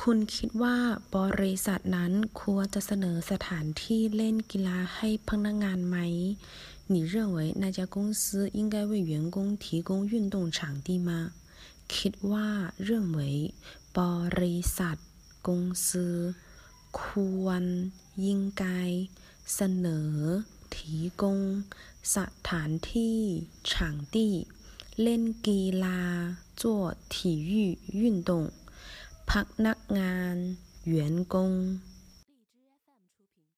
คุณคิดว่าบริษัทนั้นควรจะเสนอสถานที่เล่นกีฬาให้พนักงานไหม你认为那家公司应该为员工提供运动场地吗คิดว่า认为บริษัท公司ควร应该เสนอ提供สถานที่场地เล่นกีฬา做体育运动 พนักงาน员工